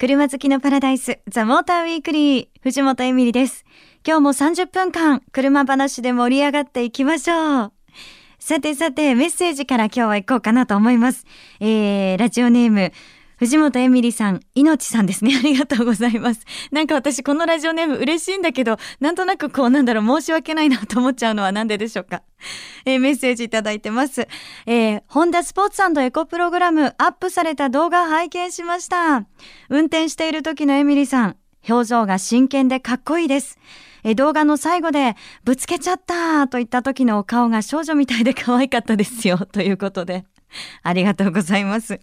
車好きのパラダイス、ザ・モーターウィークリー、藤本エミリです。今日も30分間、車話で盛り上がっていきましょう。さてさて、メッセージから今日は行こうかなと思います。えー、ラジオネーム、藤本エミリさん、いのちさんですね。ありがとうございます。なんか私このラジオネーム嬉しいんだけど、なんとなくこうなんだろう、申し訳ないなと思っちゃうのはなんででしょうか。えー、メッセージいただいてます。えー、ホンダスポーツエコプログラムアップされた動画拝見しました。運転している時のエミリさん、表情が真剣でかっこいいです。え動画の最後で、ぶつけちゃったと言った時のお顔が少女みたいで可愛かったですよ。ということで。ありがとうございます。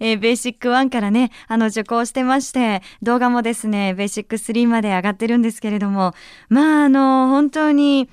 えー、ベーシック1からね、あの受講してまして、動画もですね、ベーシック3まで上がってるんですけれども、まああの、本当に、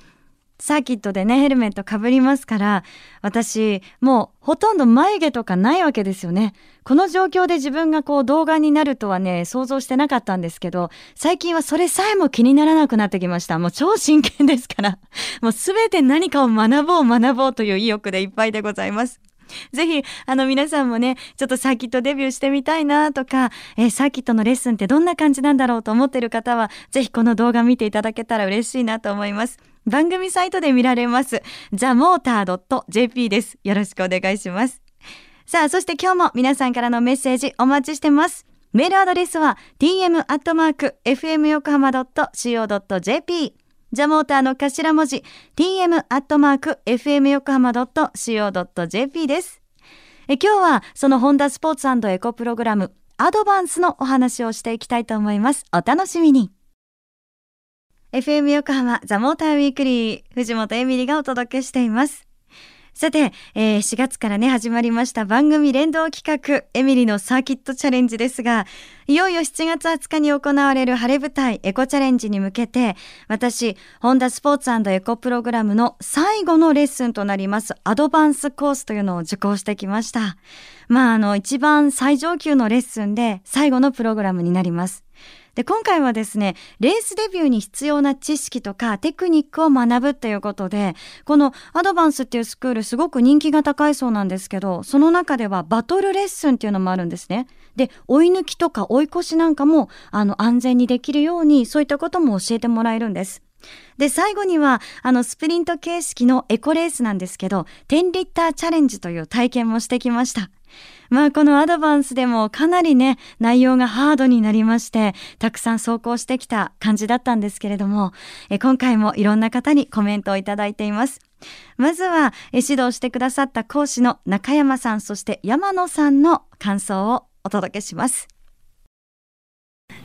サーキットでね、ヘルメットかぶりますから、私、もうほとんど眉毛とかないわけですよね。この状況で自分がこう動画になるとはね、想像してなかったんですけど、最近はそれさえも気にならなくなってきました。もう超真剣ですから。もうすべて何かを学ぼう学ぼうという意欲でいっぱいでございます。ぜひ、あの皆さんもね、ちょっとサーキットデビューしてみたいなとか、えー、サーキットのレッスンってどんな感じなんだろうと思ってる方は、ぜひこの動画見ていただけたら嬉しいなと思います。番組サイトで見られます。themotor.jp です。よろしくお願いします。さあ、そして今日も皆さんからのメッセージお待ちしてます。メールアドレスは tm.fmyokohama.co.jp ジャモーターの頭文字 tm.fmyokohama.co.jp です。え今日はそのホンダスポーツエコプログラムアドバンスのお話をしていきたいと思います。お楽しみに。FM 横浜ザ・モーターウィークリー藤本エミリがお届けしています。さて、えー、4月からね、始まりました番組連動企画、エミリのサーキットチャレンジですが、いよいよ7月20日に行われる晴れ舞台エコチャレンジに向けて、私、ホンダスポーツエコプログラムの最後のレッスンとなりますアドバンスコースというのを受講してきました。まあ、あの、一番最上級のレッスンで最後のプログラムになります。で、今回はですね、レースデビューに必要な知識とかテクニックを学ぶっていうことで、このアドバンスっていうスクールすごく人気が高いそうなんですけど、その中ではバトルレッスンっていうのもあるんですね。で、追い抜きとか追い越しなんかも、あの、安全にできるように、そういったことも教えてもらえるんです。で、最後には、あの、スプリント形式のエコレースなんですけど、10リッターチャレンジという体験もしてきました。まあこのアドバンスでもかなりね、内容がハードになりまして、たくさん走行してきた感じだったんですけれども、え今回もいろんな方にコメントをいただいています。まずは、指導してくださった講師の中山さん、そして山野さんの感想をお届けします。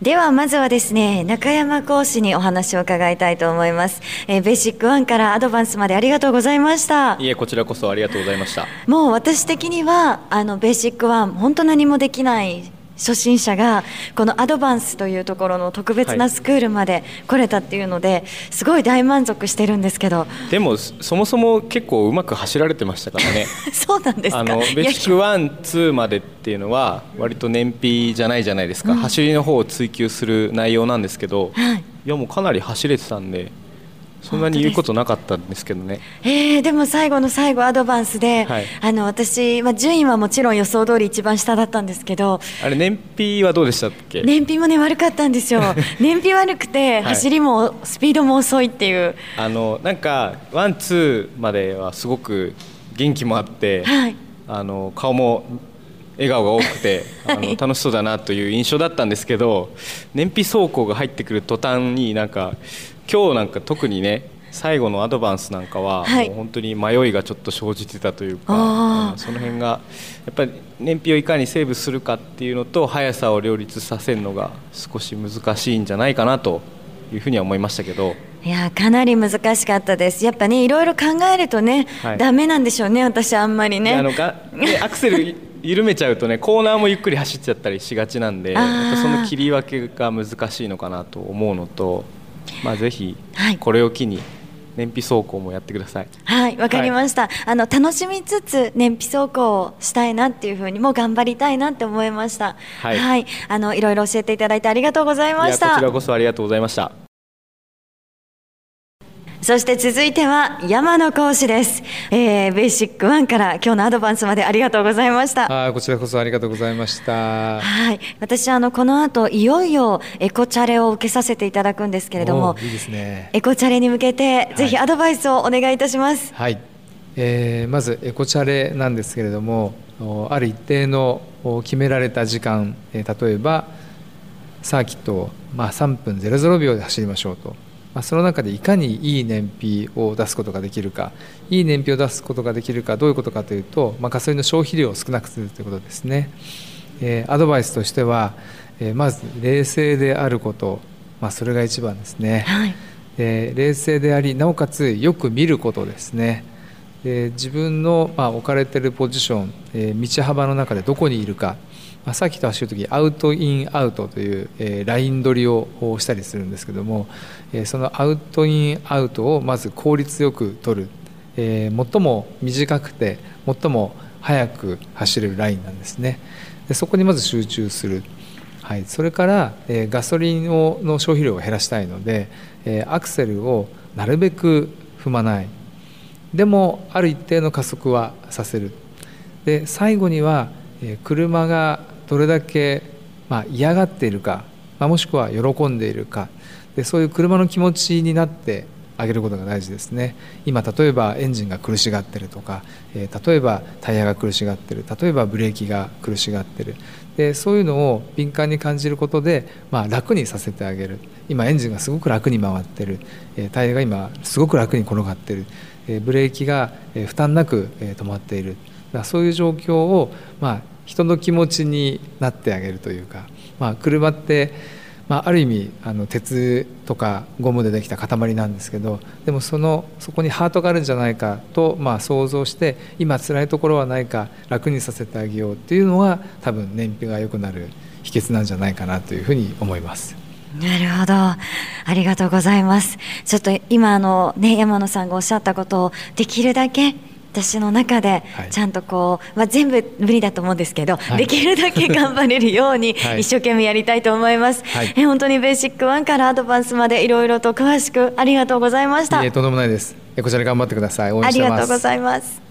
ではまずはですね中山講師にお話を伺いたいと思います、えー、ベーシックワンからアドバンスまでありがとうございました。いえこちらこそありがとうございました。もう私的にはあのベーシックワン本当何もできない初心者がこのアドバンスというところの特別なスクールまで来れたっていうので、すごい大満足してるんですけど。でもそもそも結構うまく走られてましたからね。そうなんですか？あのベーシックワンツーまでっていうのは割と燃費じゃないじゃないですか、うん、走りの方を追求する内容なんですけど、はい、いやもうかなり走れてたんでそんなに言うことなかったんですけどね。えー、でも最後の最後アドバンスで、はい、あの私、まあ、順位はもちろん予想通り一番下だったんですけどあれ燃費はどうでしたっけ？燃費もね悪かったんですよ。燃費悪くて走りもスピードも遅いっていう、あのなんかワンツーまではすごく元気もあって、はい、あの顔も笑顔が多くてあの楽しそうだなという印象だったんですけど燃費走行が入ってくる途端になんか今日なんか特にね最後のアドバンスなんかは、もう本当に迷いがちょっと生じてたというか、その辺がやっぱり燃費をいかにセーブするかっていうのと速さを両立させるのが少し難しいんじゃないかなというふうには思いましたけど。いやかなり難しかったです。やっぱねいろいろ考えるとね、はい、ダメなんでしょうね私あんまりね。あのがアクセル緩めちゃうとねコーナーもゆっくり走っちゃったりしがちなんで、その切り分けが難しいのかなと思うのと。まあ、ぜひこれを機に燃費走行もやってください。はいわかりました、はい、あの楽しみつつ燃費走行をしたいなっていうふうにも頑張りたいなって思いました。はい、はい、あのいろいろ教えていただいてありがとうございました。こちらこそありがとうございましたそして続いては山野講師です、えー、ベーシック1から今日のアドバンスまでありがとうございました。あこちらこそありがとうございました。はい。私あのこの後いよいよエコチャレを受けさせていただくんですけれどもいいですね。エコチャレに向けて、ぜひアドバイスをお願いいたします。はい、えー、まずエコチャレなんですけれどもある一定の決められた時間、えー、例えばサーキットを、まあ、3分00秒で走りましょうとまあ、その中でいかにいい燃費を出すことができるかいい燃費を出すことができるかどういうことかというと、まあ、ガソリンの消費量を少なくするということですね、えー、アドバイスとしては、えー、まず冷静であること、まあ、それが一番ですね、はい、で冷静でありなおかつよく見ることですね。で自分の、まあ、置かれているポジション、えー、道幅の中でどこにいるかまあ、さっきと走る時アウトインアウトという、えー、ライン取りをしたりするんですけども、えー、そのアウトインアウトをまず効率よく取る、えー、最も短くて最も速く走れるラインなんですね。でそこにまず集中する、はい、それから、えー、ガソリンをの消費量を減らしたいので、えー、アクセルをなるべく踏まない。でもある一定の加速はさせる。で最後には車がどれだけま嫌がっているか、まもしくは喜んでいるか。でそういう車の気持ちになってあげることが大事ですね。今例えばエンジンが苦しがってるとか、え例えばタイヤが苦しがってる例えばブレーキが苦しがってる。でそういうのを敏感に感じることで、まあ、楽にさせてあげる。今エンジンがすごく楽に回ってる、えタイヤが今すごく楽に転がってる、えブレーキが、負担なく、止まっている。そういう状況を、まあ、人の気持ちになってあげるというか、まあ、車って、まあ、ある意味あの鉄とかゴムでできた塊なんですけどでもそのそこにハートがあるんじゃないかと、まあ、想像して今辛いところはないか楽にさせてあげようっていうのは多分燃費が良くなる秘訣なんじゃないかなというふうに思います。なるほど。ありがとうございます。ちょっと今あのね、山野さんがおっしゃったことをできるだけ私の中でちゃんとこう、まあ、全部無理だと思うんですけど、はい、できるだけ頑張れるように 一生懸命やりたいと思います、はい、え本当にベーシック1からアドバンスまでいろいろと詳しくありがとうございました。いとんでもないです。こちら頑張ってください。ありがとうございます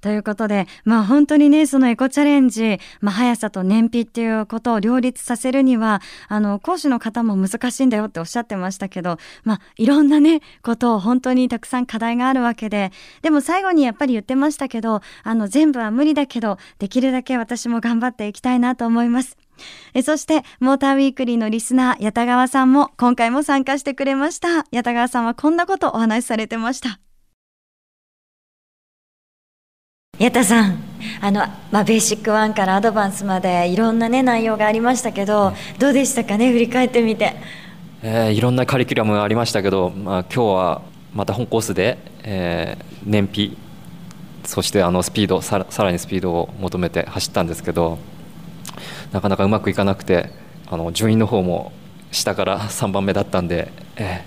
ということで、まあ本当にね、そのエコチャレンジ、まあ速さと燃費っていうことを両立させるには、あの、講師の方も難しいんだよっておっしゃってましたけど、まあいろんなね、ことを本当にたくさん課題があるわけで、でも最後にやっぱり言ってましたけど、あの、全部は無理だけど、できるだけ私も頑張っていきたいなと思います。えそして、モーターウィークリーのリスナー、八田川さんも今回も参加してくれました。八田川さんはこんなことをお話しされてました。矢田さんあの、まあ、ベーシック1からアドバンスまでいろんな、ね、内容がありましたけどどうでしたかね振り返ってみて、えー、いろんなカリキュラムがありましたけど、まあ、今日はまた本コースで、えー、燃費そしてあのスピードささらにスピードを求めて走ったんですけどなかなかうまくいかなくてあの順位の方も下から3番目だったんで、え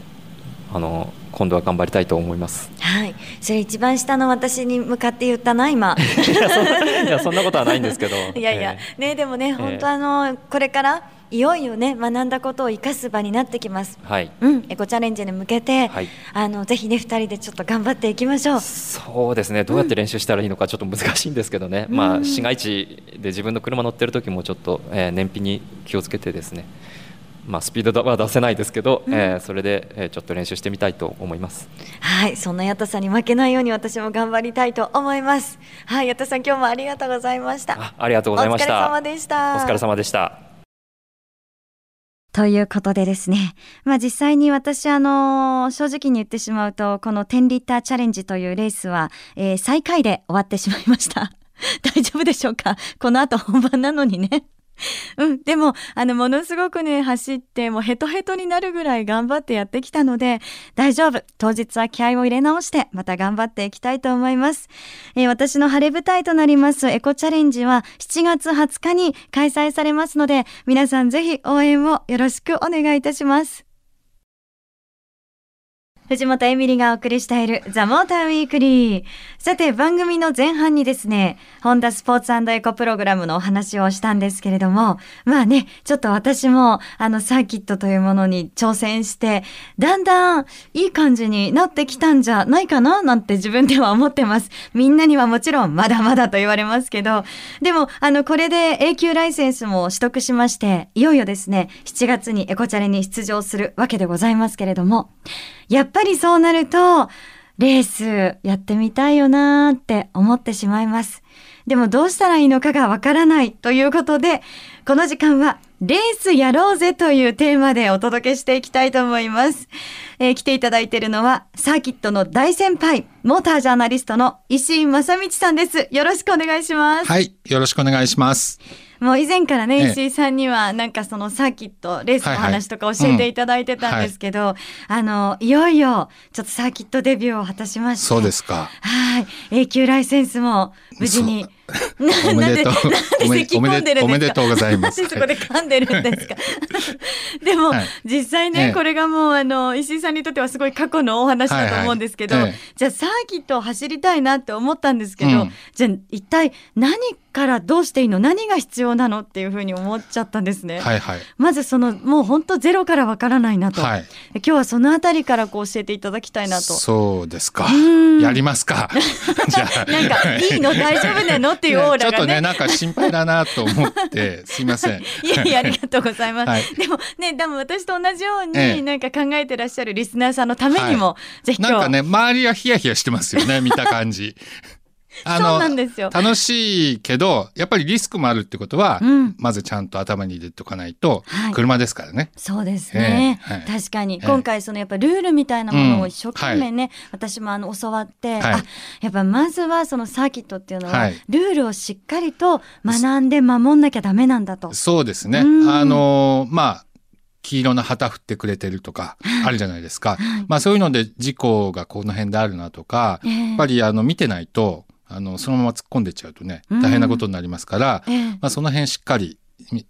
ー、あの今度は頑張りたいと思います。はい、それ一番下の私に向かって言ったな今。いやそんなことはないんですけど。いやいや、えー、ねでもね本当あのこれからいよいよね学んだことを生かす場になってきます。はい。うん、エコチャレンジに向けて、はい、あのぜひね二人でちょっと頑張っていきましょう。そうですね。どうやって練習したらいいのかちょっと難しいんですけどね。うん、まあ市街地で自分の車乗ってる時もちょっと、えー、燃費に気をつけてですね。まあ、スピードは出せないですけど、うん、えー、それで、えー、ちょっと練習してみたいと思います。はいそんな矢田さんに負けないように私も頑張りたいと思います。はい矢田さん今日もありがとうございました。ありがとうございました。お疲れ様でした。お疲れ様でした。ということでですね。まあ実際に私あの、正直に言ってしまうと、この10リッターチャレンジというレースは、えー、最下位で終わってしまいました。大丈夫でしょうか？この後本番なのにね。うん、でも、あの、ものすごくね、走って、もうヘトヘトになるぐらい頑張ってやってきたので、大丈夫。当日は気合を入れ直して、また頑張っていきたいと思います。えー、私の晴れ舞台となりますエコチャレンジは7月20日に開催されますので、皆さんぜひ応援をよろしくお願いいたします。藤本エミリがお送りしているザ・モーターウィークリー。さて、番組の前半にですね、ホンダスポーツエコプログラムのお話をしたんですけれども、まあね、ちょっと私も、あの、サーキットというものに挑戦して、だんだんいい感じになってきたんじゃないかななんて自分では思ってます。みんなにはもちろん、まだまだと言われますけど、でも、あの、これで永久ライセンスも取得しまして、いよいよですね、7月にエコチャレに出場するわけでございますけれども、やっぱりそうなると、レースやってみたいよなーって思ってしまいます。でもどうしたらいいのかがわからないということで、この時間はレースやろうぜというテーマでお届けしていきたいと思います。えー、来ていただいているのは、サーキットの大先輩、モータージャーナリストの石井正道さんです。よろしくお願いします。はい、よろしくお願いします。もう以前からね、石井さんにはなんかそのサーキット、レースの話とか教えていただいてたんですけど、はいはいうん、あの、いよいよちょっとサーキットデビューを果たしまして。そうですか。はい。永久ライセンスも無事に。おめでとう。おめでとうございます。そこで噛んでるんですか？でも、はい、実際ね、これがもうあの石井さんにとってはすごい過去のお話だと思うんですけど、はいはい、じゃあサーキットを走りたいなって思ったんですけど、うん、じゃあ一体何からどうしていいの？何が必要なの？っていうふうに思っちゃったんですね。はいはい、まずそのもう本当ゼロからわからないなと、はい、今日はそのあたりからこう教えていただきたいなと。そうですか。やりますか。じゃあ。なんかいいの？大丈夫なの？っていうオーラが、ね、ちょっとねなんか心配だなと思って すいません。いやいやありがとうございます。はい、でもねでも私と同じようになんか考えてらっしゃるリスナーさんのためにも、はい、ぜひ今日なんかね周りはヒヤヒヤしてますよね見た感じ。あの、そうなんですよ。楽しいけど、やっぱりリスクもあるってことは、うん、まずちゃんと頭に入れておかないと、車ですからね。はい、そうですね。えーはい、確かに、今回そのやっぱルールみたいなものを一生懸命ね、うんはい、私もあの教わって、あ、やっぱまずはそのサーキットっていうのは、ルールをしっかりと学んで守んなきゃダメなんだと。そうですね。あのまあ、黄色の旗振ってくれてるとかあるじゃないですか。はい、まあそういうので事故がこの辺であるなとか、えー、やっぱりあの見てないとあのそのまま突っ込んでっちゃうとね大変なことになりますから、うん、まあ、その辺しっかり、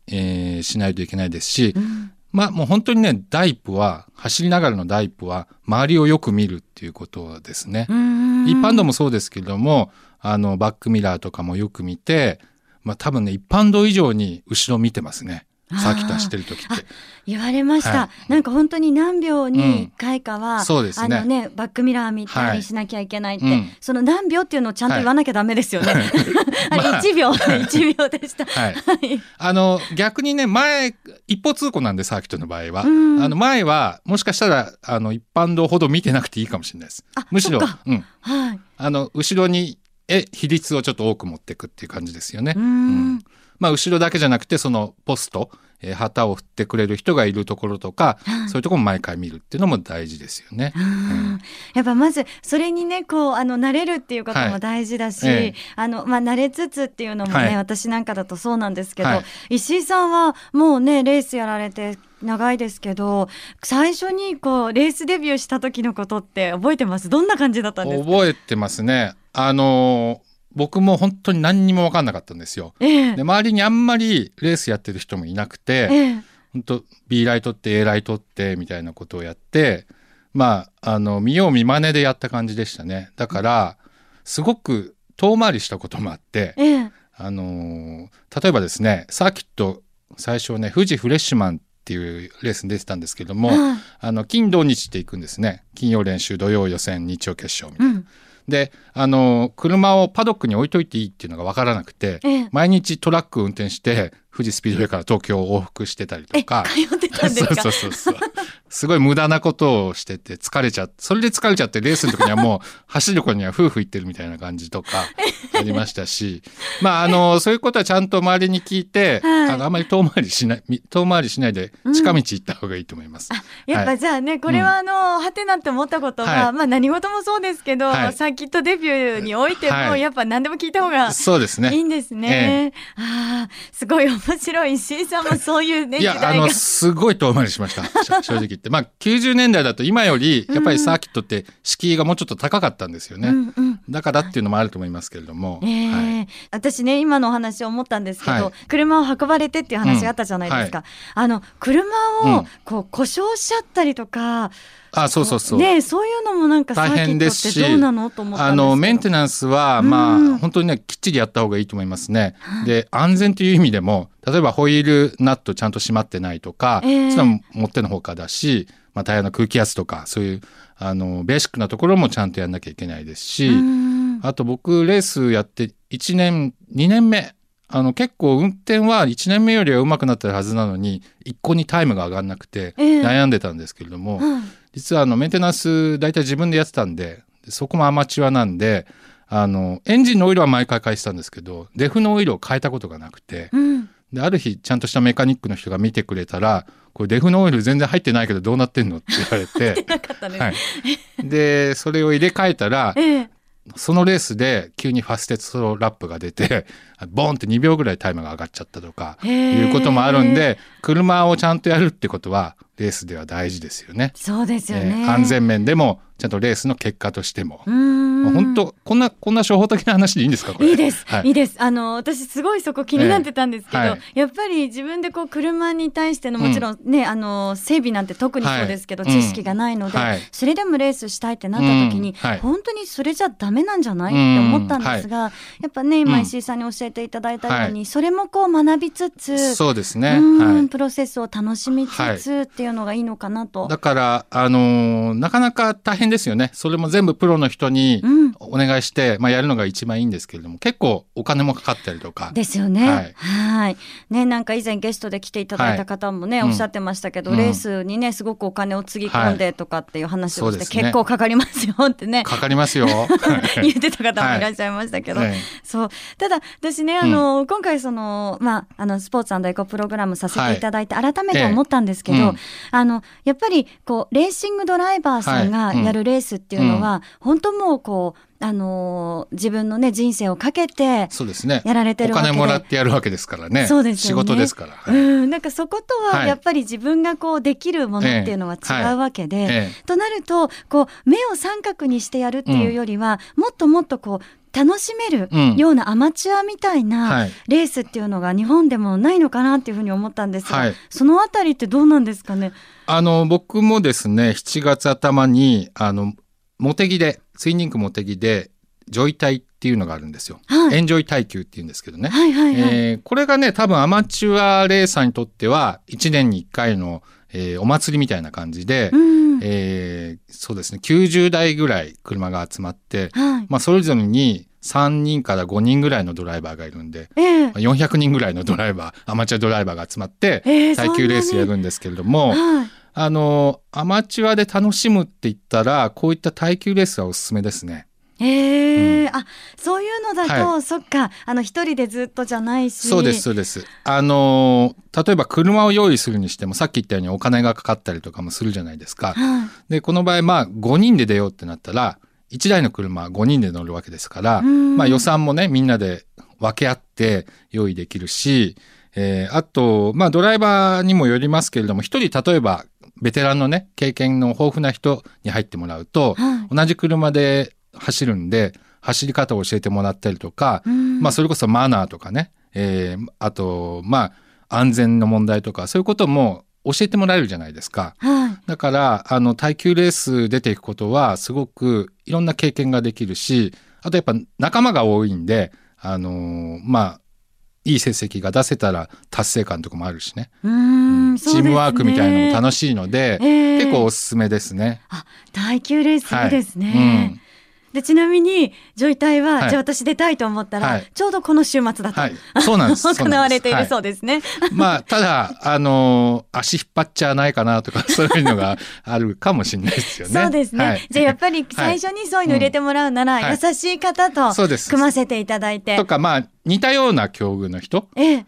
えー、しないといけないですし、うん、まあもう本当にね第一歩は走りながらの第一歩は周りをよく見るっていうことですね。一般道もそうですけれどもあのバックミラーとかもよく見て、まあ、多分ね一般道以上に後ろ見てますね。サーキット走ってる時って。言われました、はい、なんか本当に何秒に1回かは、うん、そうですね、あのねバックミラー見たりしなきゃいけないって、はい。その何秒っていうのをちゃんと言わなきゃダメですよね。はい、あれ1秒、1秒でした。はい。あの逆にね前一歩通行なんでサーキットの場合は、うん、あの前はもしかしたらあの一般道ほど見てなくていいかもしれないです。むしろ、うん、はい。あの後ろにえ比率をちょっと多く持っていくっていう感じですよね。うん、まあ後ろだけじゃなくてそのポストえー、旗を振ってくれる人がいるところとか、はい、そういうところも毎回見るっていうのも大事ですよね。うん、やっぱまずそれにねこうあの慣れるっていうことも大事だし、はい、あのまあ慣れつつっていうのもね、はい、私なんかだとそうなんですけど、石井さんはもうねレースやられて長いですけど最初にこうレースデビューした時のことって覚えてます？どんな感じだったんですか？覚えてますね。あの僕も本当に何にも分かんなかったんですよ。ええ、で周りにあんまりレースやってる人もいなくて、ええ、本当 B ライトって A ライトってみたいなことをやってまああの見よう見まねでやった感じでしたね。だからすごく遠回りしたこともあって、え、あの例えばですねサーキット最初ね富士フレッシュマンっていうレースに出てたんですけども、あの金土日っていくんですね金曜練習土曜予選日曜決勝みたいな。うんであの車をパドックに置いといていいっていうのが分からなくて、ええ、毎日トラック運転して富士スピードウェイから東京を往復してたりとか。通ってたんですか？そうそうそうすごい無駄なことをしてて疲れちゃってそれで疲れちゃってレースの時にはもう走る子には夫婦行ってるみたいな感じとか ありましたしまああのそういうことはちゃんと周りに聞いて、はい、あのあまり遠回りしない遠回りしないで近道行った方がいいと思います。うん、やっぱじゃあねこれはあの、うん、はてなって思ったことは、はい、まあ何事もそうですけど、はい、サーキットデビューにおいても、やっぱ何でも聞いた方がそうですね。いいんですね。ええ、ああすごい面白い石井さんもそういうねいやあのすごい遠回りしました 正直言って。まあ90年代だと今よりやっぱりサーキットって敷居がもうちょっと高かったんですよね。うんうん、だからっていうのもあると思いますけれども、えーはい、私ね今のお話を思ったんですけど、はい、車を運ばれてっていう話があったじゃないですか、うん。はい、あの車をこう故障しちゃったりとか、あそうそうそう。でそういうのもなんか大変ですし、どうなのと思あのメンテナンスはまあ、うん、本当にねきっちりやった方がいいと思いますね。で安全という意味でも例えばホイールナットちゃんと閉まってないとか、えー、それはもってのほかだし、まあタイヤの空気圧とかそういうあのベーシックなところもちゃんとやんなきゃいけないですし、あと僕レースやって1年2年目。あの結構運転は1年目よりは上手くなってるはずなのに一向にタイムが上がんなくて悩んでたんですけれども、えー、実はあのメンテナンス大体自分でやってたんでそこもアマチュアなんであのエンジンのオイルは毎回返したんですけどデフのオイルを変えたことがなくて、うん、である日ちゃんとしたメカニックの人が見てくれたら「これデフのオイル全然入ってないけどどうなってんの?」って言われてはい、でそれを入れ替えたら、ええ、そのレースで急にファステストラップが出てボンって2秒ぐらいタイムが上がっちゃったとかいうこともあるんで車をちゃんとやるってことはレースでは大事ですよね。そうですよね、えー、安全面でもちゃんとレースの結果としても。本当こんなこんな初歩的な話でいいんですかいいです、はい、いいです。あの私すごいそこ気になってたんですけど、えー。はい、やっぱり自分でこう車に対してのもちろんね、うん、あの整備なんて特にそうですけど、はい、知識がないので、うん、それでもレースしたいってなった時に、うん、本当にそれじゃダメなんじゃない？って思ったんですが、やっぱね今石井さんに教えていただいたように、それもこう学びつつそうですね、プロセスを楽しみつつっていうのがいいのかなと。だからあのなかなか大変ですよね。それも全部プロの人にお願いして、うん、まあ、やるのが一番いいんですけれども結構お金もかかったりとか。ですよね。はい。はい。ねなんか以前ゲストで来ていただいた方もね、はい、おっしゃってましたけど、うん、レースにねすごくお金をつぎ込んでとかっていう話をして、はい、結構かかりますよってね。かかりますよ。言ってた方もいらっしゃいましたけど、はい、そう。ただ私ねあの、うん、今回そのまああのスポーツエコプログラムさせていただいて改めて思ったんですけど、ええ。うん、あのやっぱりこうレーシングドライバーさんがやるレースっていうのは、本当もうこうあのー、自分のね人生をかけてそうですね。やられてるわけで、ね、お金もらってやるわけですからね。そうです、ね、仕事ですから、はい、うん。なんかそことはやっぱり自分がこうできるものっていうのは違うわけで、ええとなるとこう目を三角にしてやるっていうよりは、うん、もっともっとこう楽しめるようなアマチュアみたいなレースっていうのが日本でもないのかなっていうふうに思ったんですが、はい、そのあたりってどうなんですかね？あの僕もですね7月頭にあの茂木でツインリンク茂木でジョイタイっていうのがあるんですよ、はい、エンジョイ耐久っていうんですけどね、はいはいはい、えー、これがね多分アマチュアレーサーにとっては1年に1回の、えー、お祭りみたいな感じで、うん、えー、そうですね90台ぐらい車が集まって、はい、まあ、それぞれに3人から5人ぐらいのドライバーがいるんで、えー、400人ぐらいのドライバーアマチュアドライバーが集まって耐久レースやるんですけれども、あのアマチュアで楽しむって言ったらこういった耐久レースはおすすめですね。へえ、うん、あそういうのだと、はい、そっか。あの一人でずっとじゃないし。そうですそうです。あの例えば車を用意するにしてもさっき言ったようにお金がかかったりとかもするじゃないですか、はい、でこの場合まあ5人で出ようってなったら1台の車5人で乗るわけですから、まあ、予算もねみんなで分け合って用意できるし、えー、あと、まあ、ドライバーにもよりますけれども1人例えばベテランのね経験の豊富な人に入ってもらうと、はい、同じ車で走るんで走り方を教えてもらったりとか、まあ、それこそマナーとかね、えー、あとまあ安全の問題とかそういうことも教えてもらえるじゃないですか。はい、だからあの耐久レース出ていくことはすごくいろんな経験ができるしあとやっぱ仲間が多いんであのまあいい成績が出せたら達成感とかもあるしね。うんチームワークみたいなのも楽しいので、えー、結構おすすめですね。あ、耐久レースいいですね。はいうんでちなみにジョイタイは、はい、じゃあ私出たいと思ったら、はい、ちょうどこの週末だと、はい、そうなんです行われているそうですね。まあただあのー、足引っ張っちゃないかなとか そういうのがあるかもしれないですよね。そうですね。じゃあやっぱり最初にそういうの入れてもらうなら、優しい方と組ませていただいて。とかまあ似たような境遇の人。ええ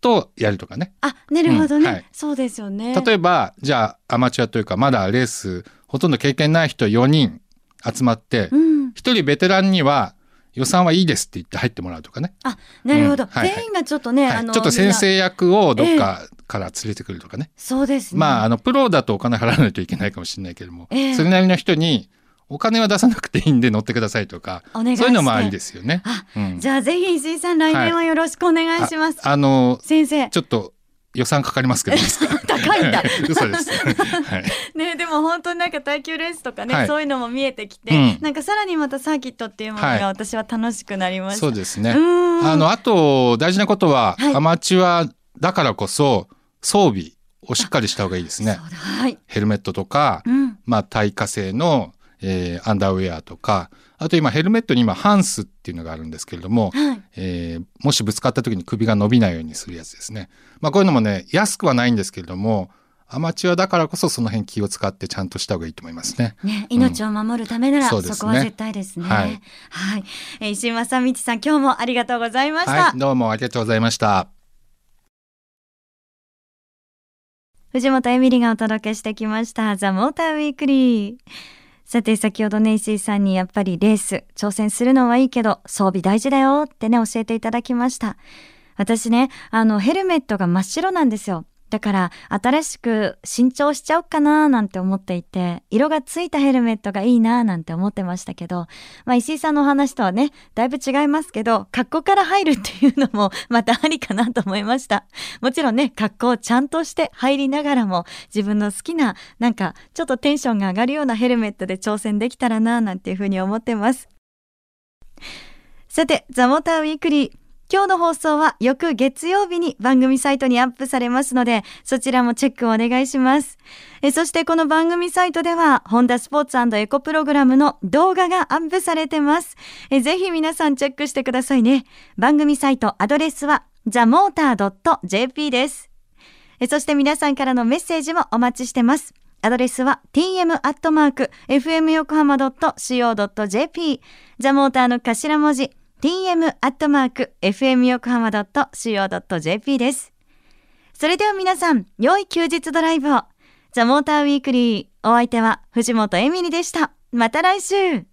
とやるとかね。あ、なるほどね、うんはい、そうですよね。例えば、じゃあアマチュアというか、まだレースほとんど経験ない人4人集まって、うん一人ベテランには予算はいいですって言って入ってもらうとかね。あ、なるほど。うんはいはい、全員がちょっとね、はい、あのちょっと先生役をどっかから連れてくるとかね。そうです、ね、まああのプロだとお金払わないといけないかもしれないけども、えー、それなりの人にお金は出さなくていいんで乗ってくださいとかそういうのもありですよね。うん、じゃあぜひ石井さん来年はよろしくお願いします。あの先生ちょっと予算かかりますけど 高いんだ。嘘です、はい、ねでも本当になんか耐久レースとかね、はい、そういうのも見えてきて、うん、なんかさらにまたサーキットっていうものが私は楽しくなりました、そうですね。あのあと大事なことは、アマチュアだからこそ装備をしっかりした方がいいですね、はい、ヘルメットとか、うん、まあ耐火性のえー、アンダーウェアとかあと今ヘルメットに今ハンスっていうのがあるんですけれども、はい、えー、もしぶつかった時に首が伸びないようにするやつですね。まあ、こういうのもね安くはないんですけれどもアマチュアだからこそその辺気を使ってちゃんとした方がいいと思いますね。ね命を守るためなら、うん、そこは絶対ですね。はい、はい、えー、石井正道さん今日もありがとうございました、はい。どうもありがとうございました。藤本エミリがお届けしてきましたザ・モーターウィークリー。さて先ほどね石井さんにやっぱりレース挑戦するのはいいけど装備大事だよってね教えていただきました。私ねあのヘルメットが真っ白なんですよ。だから新しく新調しちゃおうかななんて思っていて、色がついたヘルメットがいいななんて思ってましたけど、まあ石井さんのお話とはね、だいぶ違いますけど、格好から入るっていうのも またありかなと思いました。もちろんね、格好をちゃんとして入りながらも、自分の好きな、なんかちょっとテンションが上がるようなヘルメットで挑戦できたらななんていうふうに思ってます。さて、ザ・モーターウィークリー。今日の放送は翌月曜日に番組サイトにアップされますので、そちらもチェックをお願いします。えそしてこの番組サイトでは、ホンダスポーツエコプログラムの動画がアップされてます。えぜひ皆さんチェックしてくださいね。番組サイトアドレスは themotor.jp です。えそして皆さんからのメッセージもお待ちしてます。アドレスは tm.fmyokohama.co.jp ザモーターの頭文字 tm.fmyokohama.co.jp です。それでは皆さん、良い休日ドライブを。ザ・モーターウィークリー。お相手は藤本エミリでした。また来週